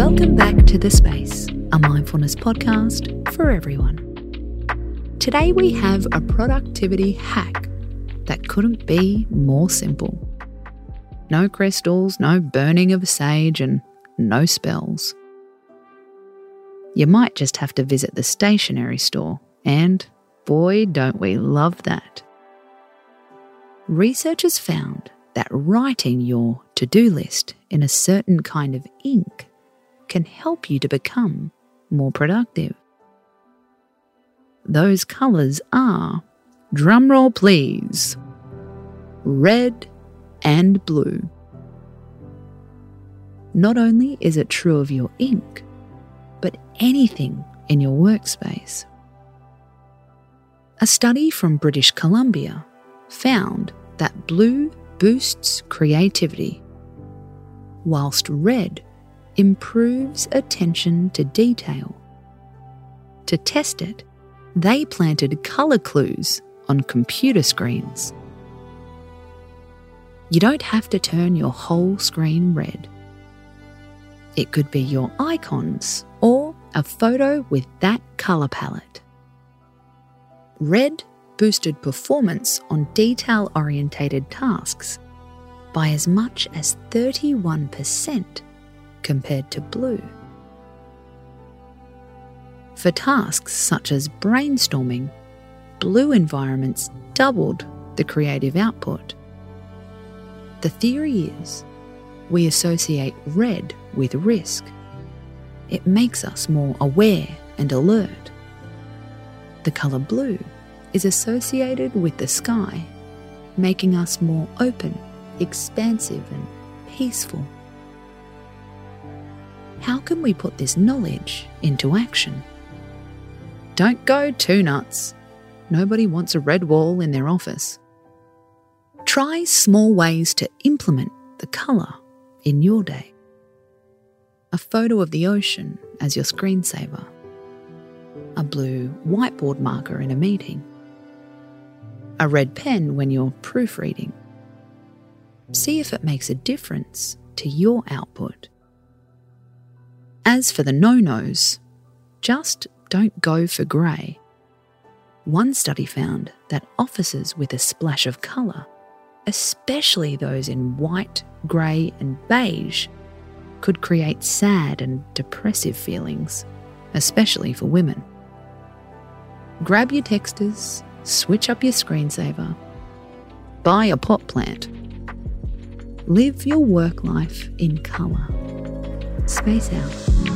Welcome back to The Space, a mindfulness podcast for everyone. Today we have a productivity hack that couldn't be more simple. No crystals, no burning of sage, and no spells. You might just have to visit the stationery store, and boy, don't we love that. Researchers found that writing your to do list in a certain kind of ink can help you to become more productive. Those colours are, drumroll please, red and blue. Not only is it true of your ink, but anything in your workspace. A study from British Columbia found that blue boosts creativity, whilst red improves attention to detail. To test it, they planted colour clues on computer screens. You don't have to turn your whole screen red. It could be your icons or a photo with that colour palette. Red boosted performance on detail orientated tasks by as much as 31% compared to blue. For tasks such as brainstorming, blue environments doubled the creative output. The theory is we associate red with risk. It makes us more aware and alert. The colour blue is associated with the sky, making us more open, expansive, and peaceful. How can we put this knowledge into action? Don't go too nuts. Nobody wants a red wall in their office. Try small ways to implement the colour in your day. A photo of the ocean as your screensaver. A blue whiteboard marker in a meeting a red pen when you're proofreading. See if it makes a difference to your output. As for the no nos, just don't go for grey. One study found that offices with a splash of colour, especially those in white, grey, and beige, could create sad and depressive feelings, especially for women. Grab your texters switch up your screensaver, buy a pot plant, live your work life in colour. Space out.